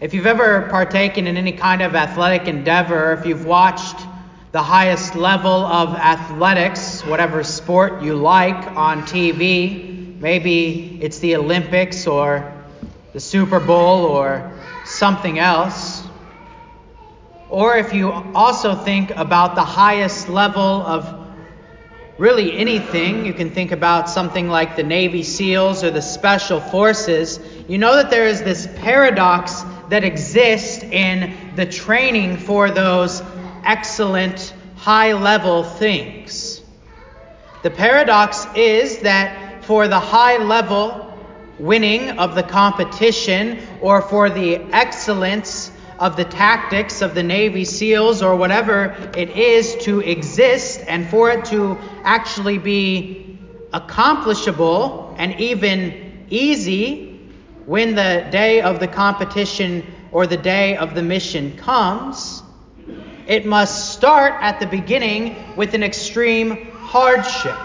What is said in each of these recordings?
If you've ever partaken in any kind of athletic endeavor, if you've watched the highest level of athletics, whatever sport you like on TV, maybe it's the Olympics or the Super Bowl or something else. Or if you also think about the highest level of really anything, you can think about something like the Navy SEALs or the Special Forces, you know that there is this paradox that exist in the training for those excellent, high level things. The paradox is that for the high level winning of the competition or for the excellence of the tactics of the Navy SEALs or whatever it is to exist and for it to actually be accomplishable and even easy when the day of the competition or the day of the mission comes, it must start at the beginning with an extreme hardship.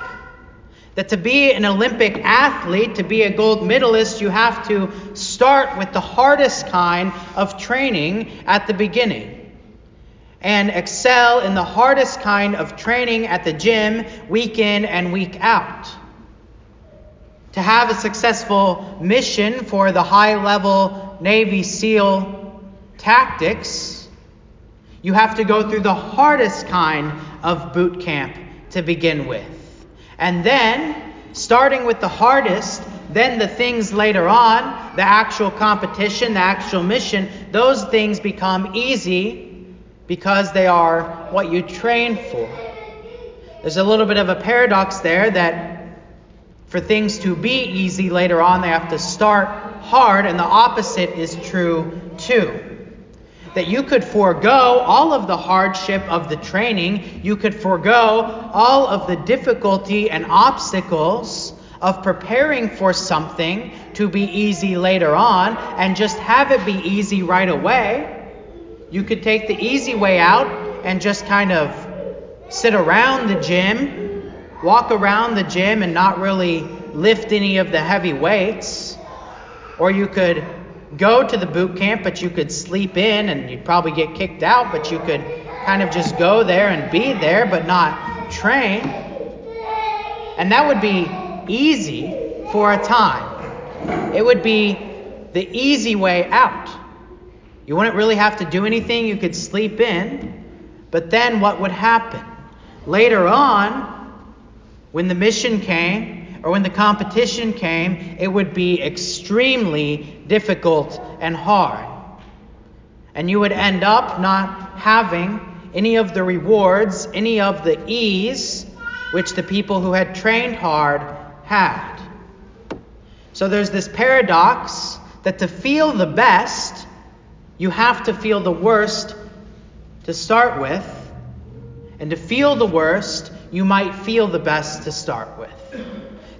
That to be an Olympic athlete, to be a gold medalist, you have to start with the hardest kind of training at the beginning and excel in the hardest kind of training at the gym week in and week out. To have a successful mission for the high level Navy SEAL tactics, you have to go through the hardest kind of boot camp to begin with. And then, starting with the hardest, then the things later on, the actual competition, the actual mission, those things become easy because they are what you train for. There's a little bit of a paradox there that for things to be easy later on, they have to start hard, and the opposite is true too that you could forego all of the hardship of the training, you could forego all of the difficulty and obstacles of preparing for something to be easy later on and just have it be easy right away. You could take the easy way out and just kind of sit around the gym, walk around the gym and not really lift any of the heavy weights. Or you could go to the boot camp, but you could sleep in and you'd probably get kicked out, but you could kind of just go there and be there, but not train. And that would be easy for a time. It would be the easy way out. You wouldn't really have to do anything, you could sleep in. But then what would happen? Later on, when the mission came, or when the competition came, it would be extremely difficult and hard. And you would end up not having any of the rewards, any of the ease which the people who had trained hard had. So there's this paradox that to feel the best, you have to feel the worst to start with. And to feel the worst, you might feel the best to start with.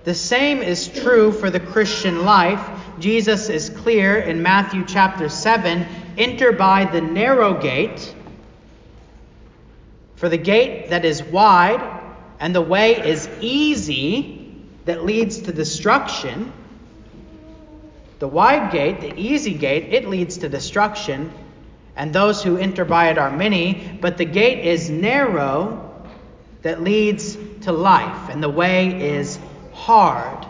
The same is true for the Christian life. Jesus is clear in Matthew chapter 7 enter by the narrow gate. For the gate that is wide and the way is easy that leads to destruction. The wide gate, the easy gate, it leads to destruction, and those who enter by it are many, but the gate is narrow that leads to life, and the way is hard,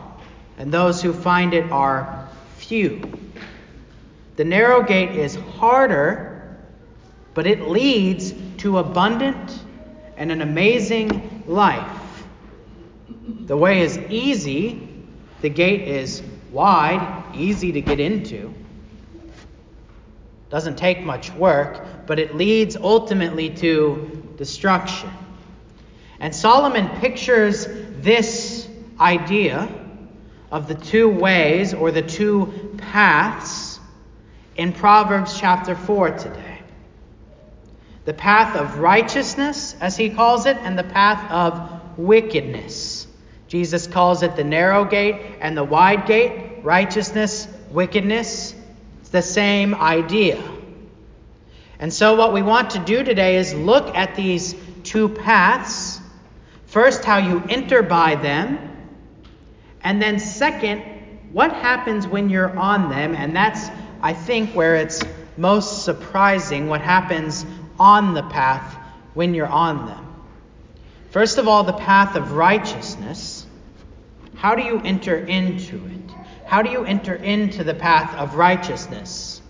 and those who find it are few. The narrow gate is harder, but it leads to abundant and an amazing life. The way is easy, the gate is wide, easy to get into. Doesn't take much work, but it leads ultimately to destruction. And Solomon pictures this idea of the two ways or the two paths in Proverbs chapter 4 today the path of righteousness, as he calls it, and the path of wickedness. Jesus calls it the narrow gate and the wide gate, righteousness, wickedness. It's the same idea. And so, what we want to do today is look at these two paths. First, how you enter by them, and then, second, what happens when you're on them? And that's, I think, where it's most surprising what happens on the path when you're on them. First of all, the path of righteousness. How do you enter into it? How do you enter into the path of righteousness?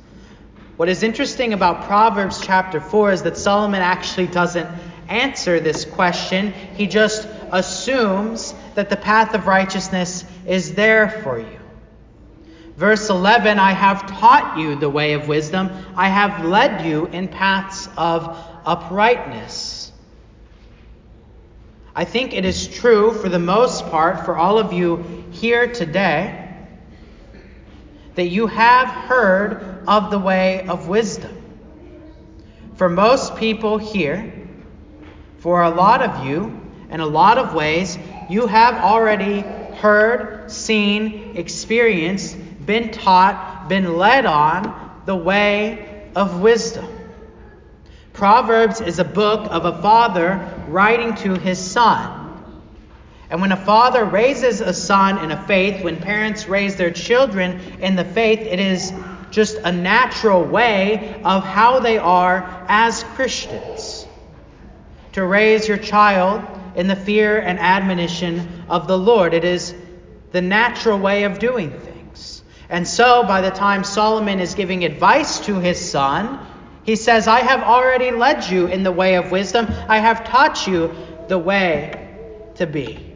What is interesting about Proverbs chapter 4 is that Solomon actually doesn't answer this question. He just assumes that the path of righteousness is there for you. Verse 11 I have taught you the way of wisdom, I have led you in paths of uprightness. I think it is true for the most part for all of you here today that you have heard of the way of wisdom. For most people here, for a lot of you, in a lot of ways, you have already heard, seen, experienced, been taught, been led on the way of wisdom. Proverbs is a book of a father writing to his son. And when a father raises a son in a faith, when parents raise their children in the faith, it is just a natural way of how they are as Christians. To raise your child in the fear and admonition of the Lord. It is the natural way of doing things. And so, by the time Solomon is giving advice to his son, he says, I have already led you in the way of wisdom. I have taught you the way to be.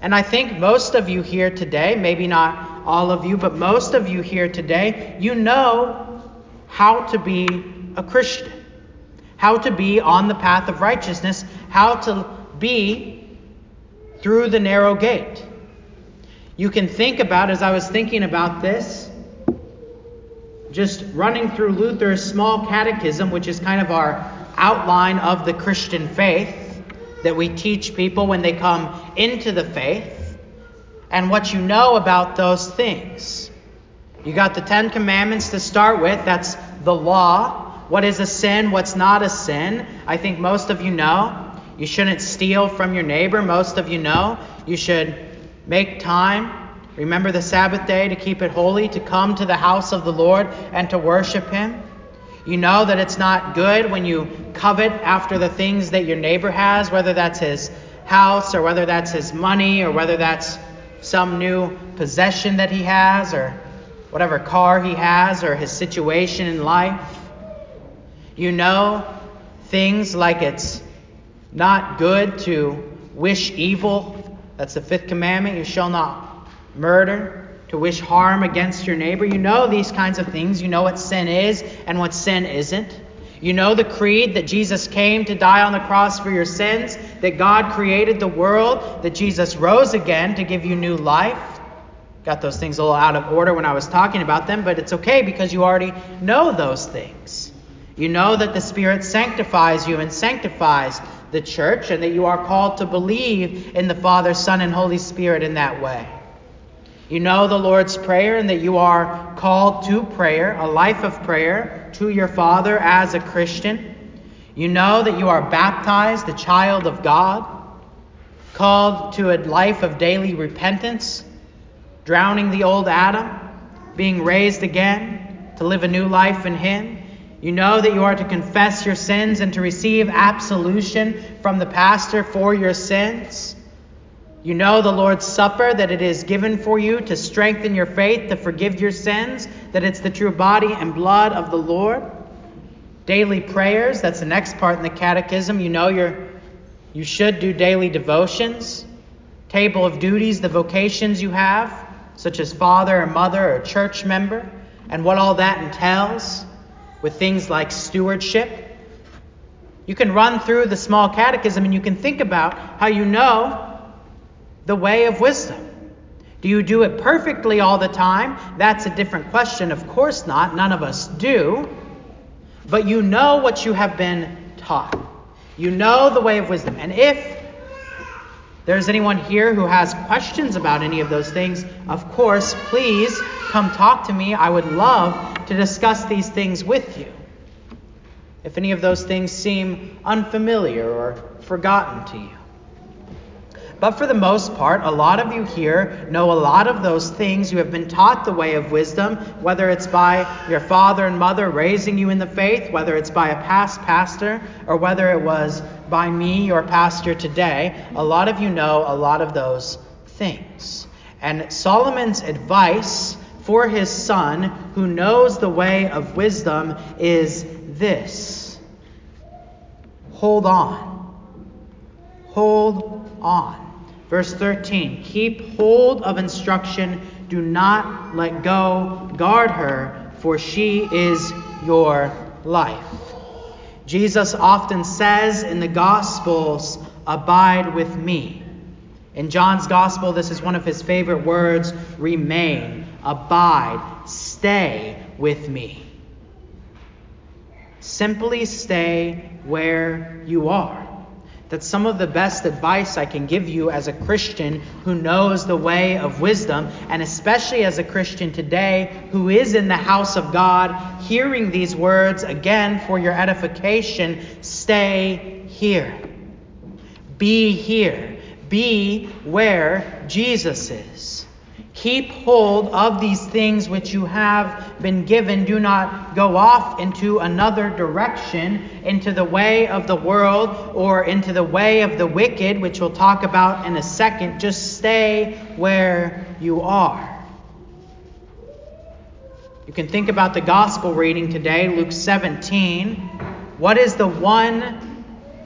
And I think most of you here today, maybe not all of you, but most of you here today, you know how to be a Christian, how to be on the path of righteousness, how to be through the narrow gate. You can think about, as I was thinking about this, just running through Luther's small catechism, which is kind of our outline of the Christian faith that we teach people when they come into the faith, and what you know about those things. You got the Ten Commandments to start with, that's the law. What is a sin? What's not a sin? I think most of you know. You shouldn't steal from your neighbor. Most of you know. You should make time. Remember the Sabbath day to keep it holy, to come to the house of the Lord and to worship Him. You know that it's not good when you covet after the things that your neighbor has, whether that's his house or whether that's his money or whether that's some new possession that he has or whatever car he has or his situation in life. You know things like it's not good to wish evil. That's the fifth commandment. You shall not murder, to wish harm against your neighbor. You know these kinds of things. You know what sin is and what sin isn't. You know the creed that Jesus came to die on the cross for your sins, that God created the world, that Jesus rose again to give you new life. Got those things a little out of order when I was talking about them, but it's okay because you already know those things. You know that the Spirit sanctifies you and sanctifies the church, and that you are called to believe in the Father, Son, and Holy Spirit in that way. You know the Lord's Prayer, and that you are called to prayer, a life of prayer, to your Father as a Christian. You know that you are baptized, the child of God, called to a life of daily repentance, drowning the old Adam, being raised again to live a new life in Him. You know that you are to confess your sins and to receive absolution from the pastor for your sins. You know the Lord's Supper, that it is given for you to strengthen your faith, to forgive your sins, that it's the true body and blood of the Lord. Daily prayers, that's the next part in the catechism. You know you're, you should do daily devotions. Table of duties, the vocations you have, such as father or mother or church member, and what all that entails with things like stewardship. You can run through the small catechism and you can think about how you know the way of wisdom. Do you do it perfectly all the time? That's a different question. Of course not. None of us do. But you know what you have been taught. You know the way of wisdom. And if there's anyone here who has questions about any of those things, of course, please come talk to me. I would love to discuss these things with you. If any of those things seem unfamiliar or forgotten to you. But for the most part, a lot of you here know a lot of those things. You have been taught the way of wisdom, whether it's by your father and mother raising you in the faith, whether it's by a past pastor, or whether it was by me, your pastor today. A lot of you know a lot of those things. And Solomon's advice for his son, who knows the way of wisdom, is this hold on. Hold on. Verse 13 Keep hold of instruction, do not let go, guard her, for she is your life. Jesus often says in the Gospels, Abide with me. In John's Gospel, this is one of his favorite words remain, abide, stay with me. Simply stay where you are. That's some of the best advice I can give you as a Christian who knows the way of wisdom, and especially as a Christian today who is in the house of God, hearing these words again for your edification stay here. Be here. Be where Jesus is. Keep hold of these things which you have been given. Do not go off into another direction, into the way of the world or into the way of the wicked, which we'll talk about in a second. Just stay where you are. You can think about the gospel reading today, Luke 17. What is the one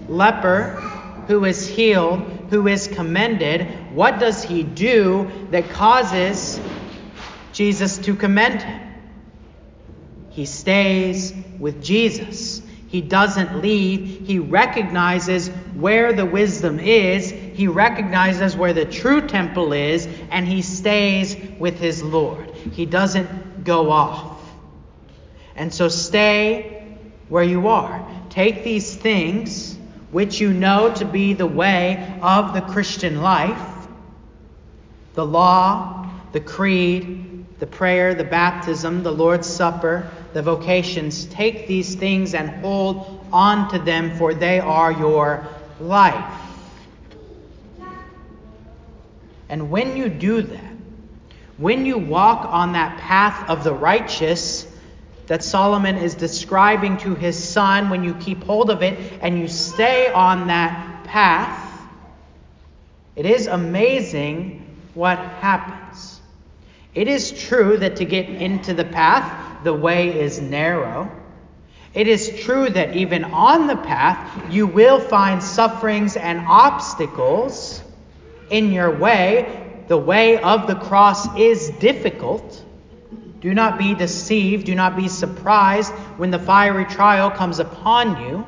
leper who is healed, who is commended? what does he do that causes Jesus to commend him? He stays with Jesus. He doesn't leave. He recognizes where the wisdom is. He recognizes where the true temple is, and he stays with his Lord. He doesn't go off. And so stay where you are. Take these things, which you know to be the way of the Christian life, the law, the creed, the prayer, the baptism, the Lord's Supper, the vocations. Take these things and hold on to them, for they are your life. And when you do that, when you walk on that path of the righteous that Solomon is describing to his son, when you keep hold of it and you stay on that path, it is amazing what happens. It is true that to get into the path, the way is narrow. It is true that even on the path, you will find sufferings and obstacles in your way. The way of the cross is difficult. Do not be deceived. Do not be surprised when the fiery trial comes upon you.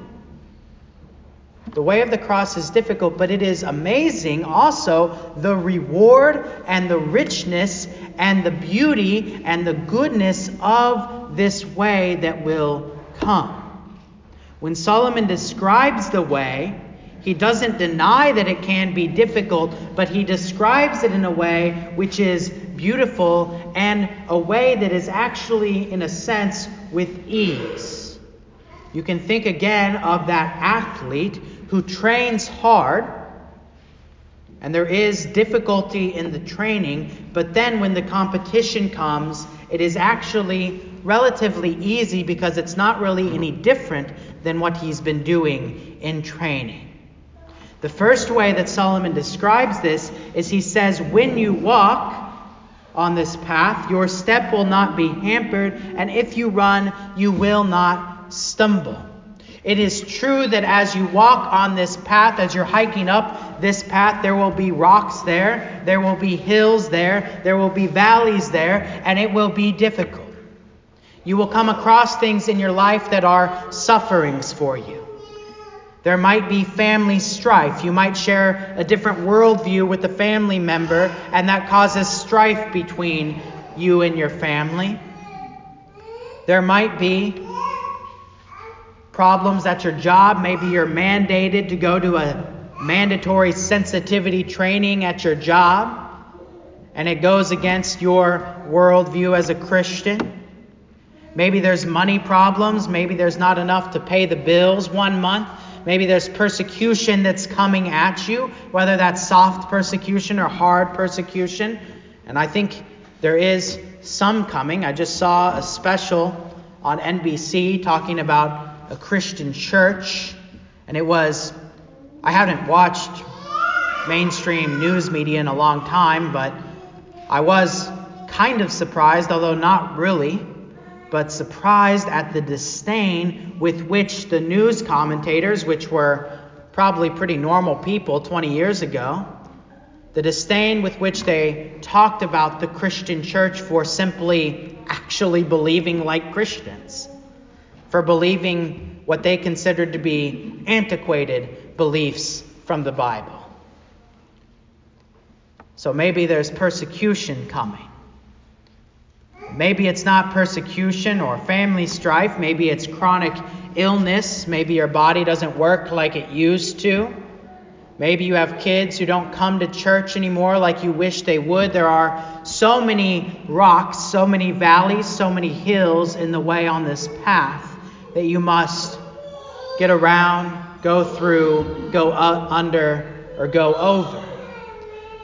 The way of the cross is difficult, but it is amazing also the reward and the richness and the beauty and the goodness of this way that will come. When Solomon describes the way, he doesn't deny that it can be difficult, but he describes it in a way which is beautiful and a way that is actually, in a sense, with ease. You can think again of that athlete who trains hard, and there is difficulty in the training, but then when the competition comes, it is actually relatively easy because it's not really any different than what he's been doing in training. The first way that Solomon describes this is he says, When you walk on this path, your step will not be hampered, and if you run, you will not stumble. It is true that as you walk on this path, as you're hiking up this path, there will be rocks there, there will be hills there, there will be valleys there, and it will be difficult. You will come across things in your life that are sufferings for you. There might be family strife. You might share a different worldview with a family member, and that causes strife between you and your family. There might be problems at your job. Maybe you're mandated to go to a mandatory sensitivity training at your job, and it goes against your worldview as a Christian. Maybe there's money problems. Maybe there's not enough to pay the bills one month. Maybe there's persecution that's coming at you, whether that's soft persecution or hard persecution. And I think there is some coming. I just saw a special on NBC talking about a Christian church, and it was, I haven't watched mainstream news media in a long time, but I was kind of surprised, although not really, but surprised at the disdain with which the news commentators, which were probably pretty normal people 20 years ago, the disdain with which they talked about the Christian church for simply actually believing like Christians, for believing what they considered to be antiquated beliefs from the Bible. So maybe there's persecution coming. Maybe it's not persecution or family strife. Maybe it's chronic illness. Maybe your body doesn't work like it used to. Maybe you have kids who don't come to church anymore like you wish they would. There are so many rocks, so many valleys, so many hills in the way on this path that you must get around, go through, go under, or go over.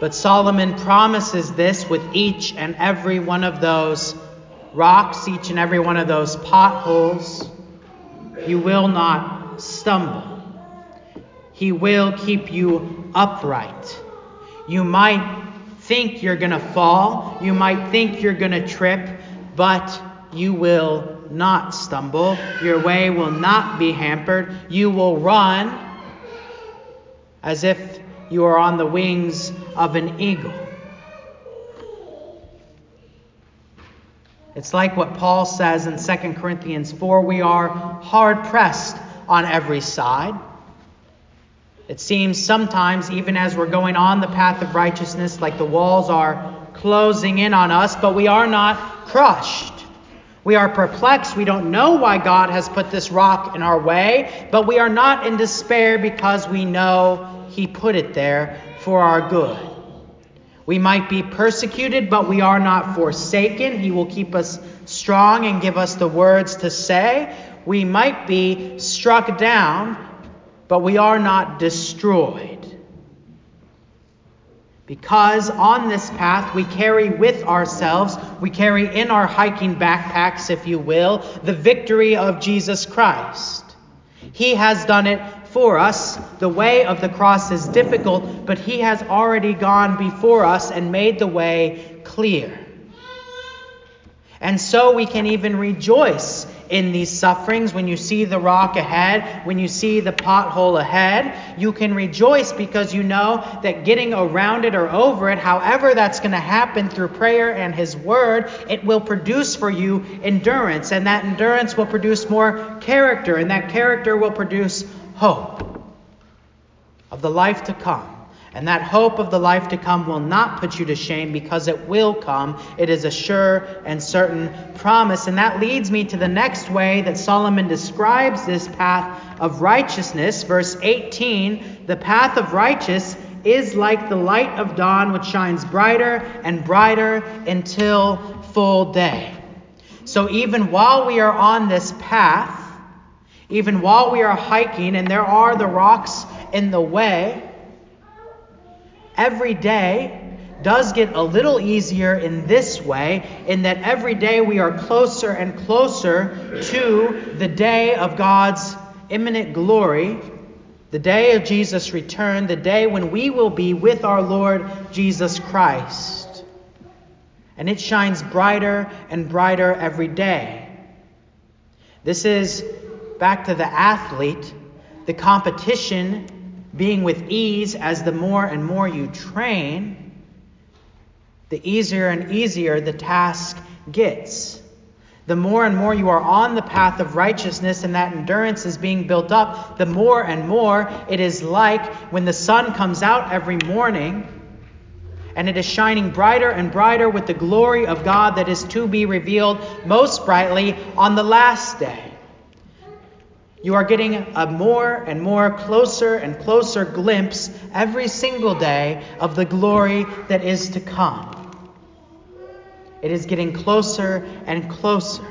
But Solomon promises this with each and every one of those rocks, each and every one of those potholes. You will not stumble. He will keep you upright. You might think you're going to fall, you might think you're going to trip, but you will not stumble. Your way will not be hampered. You will run as if you are on the wings of an eagle. It's like what Paul says in 2 Corinthians 4 we are hard pressed on every side it seems sometimes, even as we're going on the path of righteousness, like the walls are closing in on us, but we are not crushed. We are perplexed. We don't know why God has put this rock in our way, but we are not in despair because we know He put it there for our good. We might be persecuted, but we are not forsaken. He will keep us strong and give us the words to say. We might be struck down, but we are not destroyed. Because on this path we carry with ourselves, we carry in our hiking backpacks, if you will, the victory of Jesus Christ. He has done it for us. The way of the cross is difficult, but He has already gone before us and made the way clear. And so we can even rejoice in these sufferings, when you see the rock ahead, when you see the pothole ahead, you can rejoice because you know that getting around it or over it, however that's going to happen through prayer and His Word, it will produce for you endurance. And that endurance will produce more character, and that character will produce hope of the life to come. And that hope of the life to come will not put you to shame because it will come. It is a sure and certain promise. And that leads me to the next way that Solomon describes this path of righteousness. Verse 18 The path of righteous is like the light of dawn, which shines brighter and brighter until full day. So even while we are on this path, even while we are hiking and there are the rocks in the way, every day does get a little easier in this way, in that every day we are closer and closer to the day of God's imminent glory, the day of Jesus' return, the day when we will be with our Lord Jesus Christ. And it shines brighter and brighter every day. This is back to the athlete, the competition being with ease as the more and more you train, the easier and easier the task gets. The more and more you are on the path of righteousness and that endurance is being built up, the more and more it is like when the sun comes out every morning and it is shining brighter and brighter with the glory of God that is to be revealed most brightly on the last day. You are getting a more and more closer and closer glimpse every single day of the glory that is to come. It is getting closer and closer.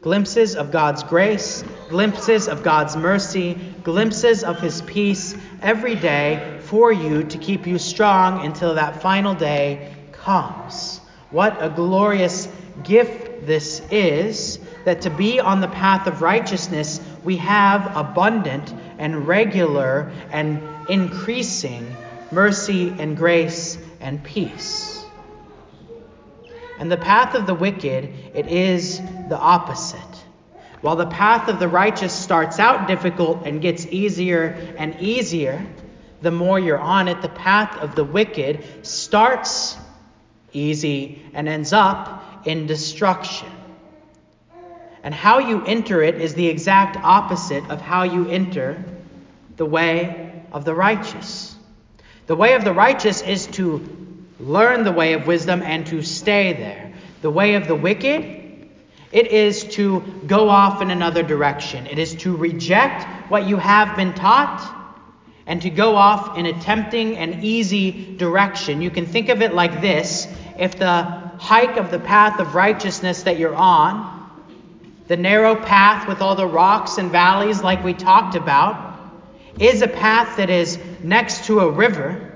Glimpses of God's grace, glimpses of God's mercy, glimpses of his peace every day for you to keep you strong until that final day comes. What a glorious gift this is that to be on the path of righteousness, we have abundant and regular and increasing mercy and grace and peace. And the path of the wicked, it is the opposite. While the path of the righteous starts out difficult and gets easier and easier, the more you're on it, the path of the wicked starts easy and ends up in destruction. And how you enter it is the exact opposite of how you enter the way of the righteous. The way of the righteous is to learn the way of wisdom and to stay there. The way of the wicked, it is to go off in another direction. It is to reject what you have been taught and to go off in a tempting and easy direction. You can think of it like this if the hike of the path of righteousness that you're on, the narrow path with all the rocks and valleys, like we talked about, is a path that is next to a river,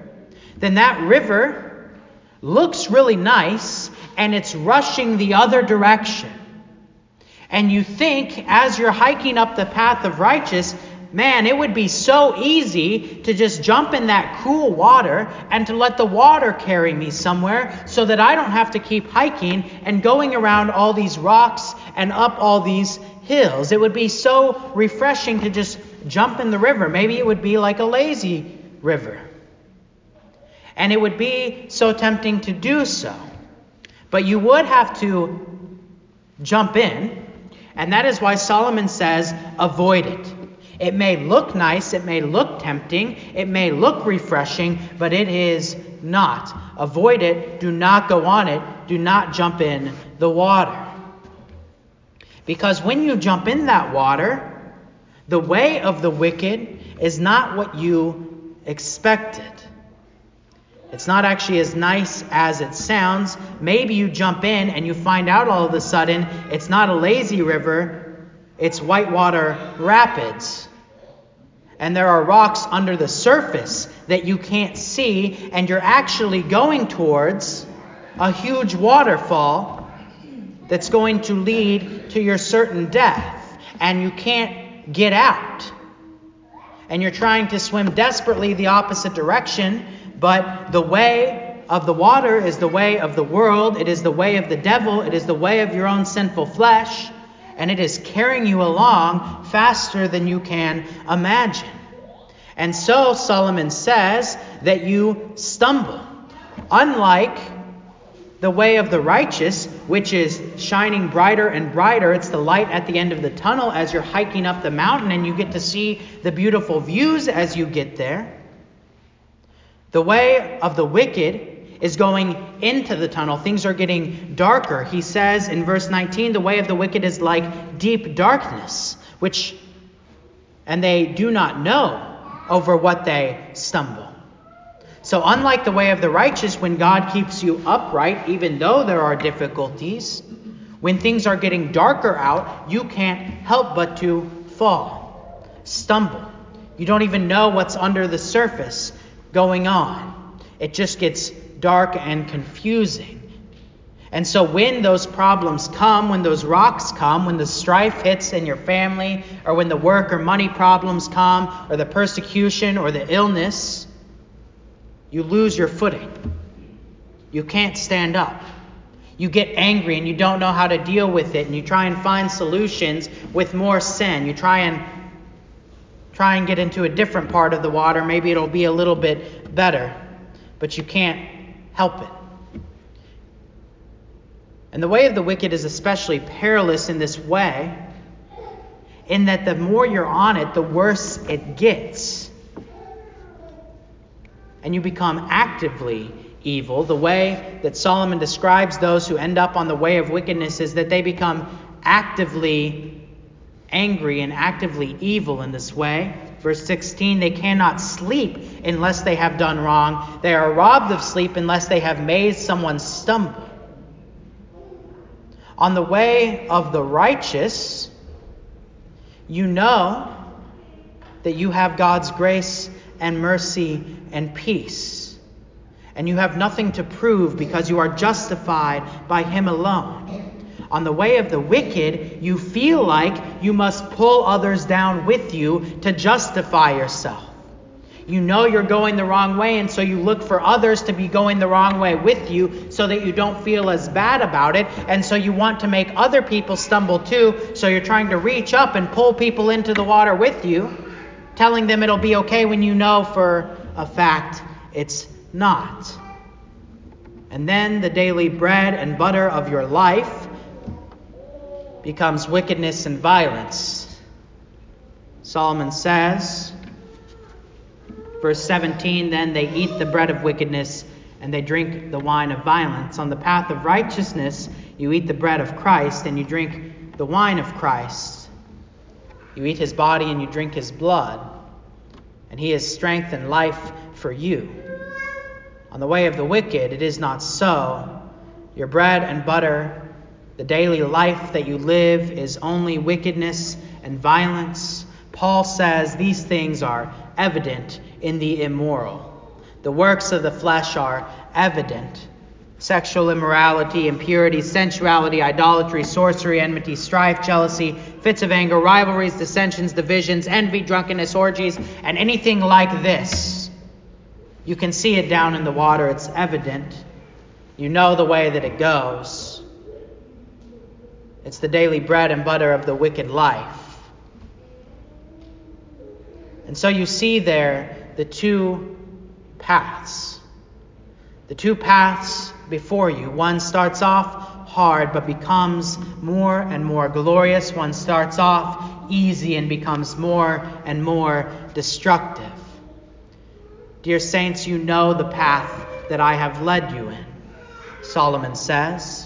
then that river looks really nice and it's rushing the other direction. And you think, as you're hiking up the path of righteous, man, it would be so easy to just jump in that cool water and to let the water carry me somewhere so that I don't have to keep hiking and going around all these rocks and up all these hills. It would be so refreshing to just jump in the river. Maybe it would be like a lazy river. And it would be so tempting to do so. But you would have to jump in. And that is why Solomon says, avoid it. It may look nice, it may look tempting, it may look refreshing, but it is not. Avoid it, do not go on it, do not jump in the water. Because when you jump in that water, the way of the wicked is not what you expected. It's not actually as nice as it sounds. Maybe you jump in and you find out all of a sudden it's not a lazy river, it's whitewater rapids. And there are rocks under the surface that you can't see, and you're actually going towards a huge waterfall that's going to lead to your certain death. And you can't get out. And you're trying to swim desperately the opposite direction but the way of the water is the way of the world, it is the way of the devil, it is the way of your own sinful flesh, and it is carrying you along faster than you can imagine. And so Solomon says that you stumble. Unlike the way of the righteous, which is shining brighter and brighter. It's the light at the end of the tunnel as you're hiking up the mountain, and you get to see the beautiful views as you get there. The way of the wicked is going into the tunnel. Things are getting darker. He says in verse 19, the way of the wicked is like deep darkness, which, and they do not know over what they stumble. So, unlike the way of the righteous, when God keeps you upright, even though there are difficulties, when things are getting darker out, you can't help but to fall, stumble. You don't even know what's under the surface going on. It just gets dark and confusing. And so when those problems come, when those rocks come, when the strife hits in your family, or when the work or money problems come, or the persecution or the illness, you lose your footing. You can't stand up. You get angry and you don't know how to deal with it, and you try and find solutions with more sin. You try and try and get into a different part of the water. Maybe it'll be a little bit better, but you can't help it. And the way of the wicked is especially perilous in this way, in that the more you're on it, the worse it gets. And you become actively evil. The way that Solomon describes those who end up on the way of wickedness is that they become actively angry and actively evil in this way. Verse 16, they cannot sleep unless they have done wrong. They are robbed of sleep unless they have made someone stumble. On the way of the righteous, you know that you have God's grace and mercy and peace. And you have nothing to prove because you are justified by Him alone. On the way of the wicked, you feel like you must pull others down with you to justify yourself. You know you're going the wrong way, and so you look for others to be going the wrong way with you so that you don't feel as bad about it. And so you want to make other people stumble too, so you're trying to reach up and pull people into the water with you, telling them it'll be okay when you know for a fact it's not. And then the daily bread and butter of your life becomes wickedness and violence. Solomon says, verse 17, then they eat the bread of wickedness and they drink the wine of violence. On the path of righteousness, you eat the bread of Christ and you drink the wine of Christ. You eat his body and you drink his blood, and he is strength and life for you. On the way of the wicked, it is not so. Your bread and butter the daily life that you live is only wickedness and violence. Paul says these things are evident in the immoral. The works of the flesh are evident sexual immorality, impurity, sensuality, idolatry, sorcery, enmity, strife, jealousy, fits of anger, rivalries, dissensions, divisions, envy, drunkenness, orgies, and anything like this. You can see it down in the water, it's evident. You know the way that it goes. It's the daily bread and butter of the wicked life. And so you see there the two paths. The two paths before you. One starts off hard but becomes more and more glorious. One starts off easy and becomes more and more destructive. Dear saints, you know the path that I have led you in, Solomon says.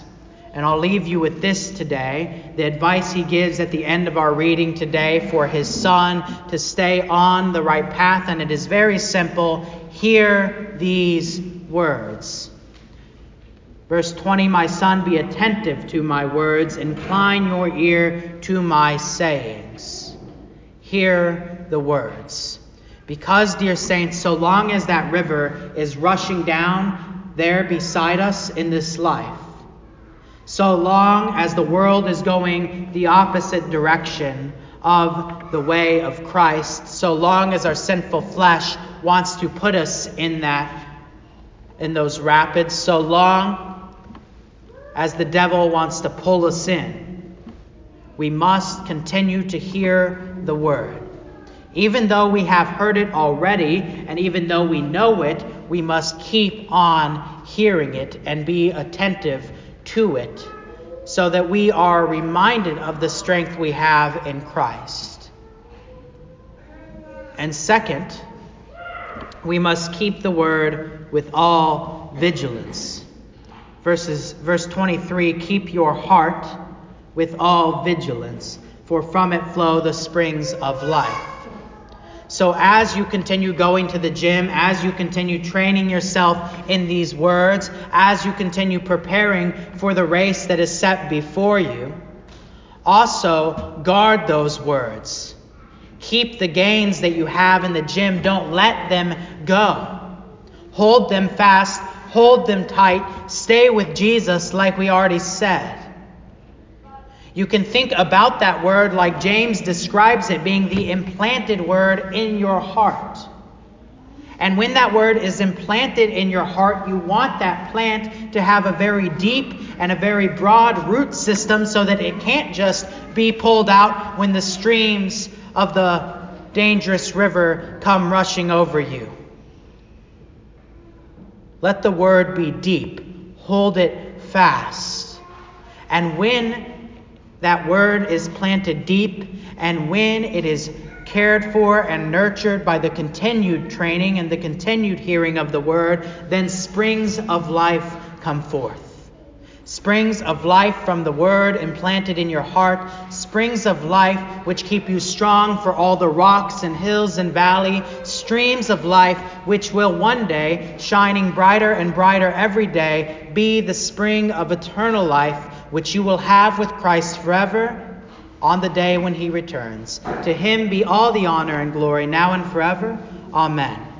And I'll leave you with this today the advice he gives at the end of our reading today for his son to stay on the right path. And it is very simple. Hear these words. Verse 20 My son, be attentive to my words, incline your ear to my sayings. Hear the words. Because, dear saints, so long as that river is rushing down there beside us in this life, so long as the world is going the opposite direction of the way of Christ, so long as our sinful flesh wants to put us in that in those rapids, so long as the devil wants to pull us in, we must continue to hear the word. Even though we have heard it already, and even though we know it, we must keep on hearing it and be attentive to it so that we are reminded of the strength we have in Christ. And second, we must keep the word with all vigilance. Verses, verse 23 Keep your heart with all vigilance, for from it flow the springs of life. So, as you continue going to the gym, as you continue training yourself in these words, as you continue preparing for the race that is set before you, also guard those words. Keep the gains that you have in the gym. Don't let them go. Hold them fast, hold them tight. Stay with Jesus, like we already said. You can think about that word like James describes it being the implanted word in your heart. And when that word is implanted in your heart, you want that plant to have a very deep and a very broad root system so that it can't just be pulled out when the streams of the dangerous river come rushing over you. Let the word be deep, hold it fast. And when that word is planted deep, and when it is cared for and nurtured by the continued training and the continued hearing of the word, then springs of life come forth. Springs of life from the word implanted in your heart, springs of life which keep you strong for all the rocks and hills and valley, streams of life which will one day, shining brighter and brighter every day, be the spring of eternal life which you will have with Christ forever on the day when he returns. To him be all the honor and glory now and forever. Amen.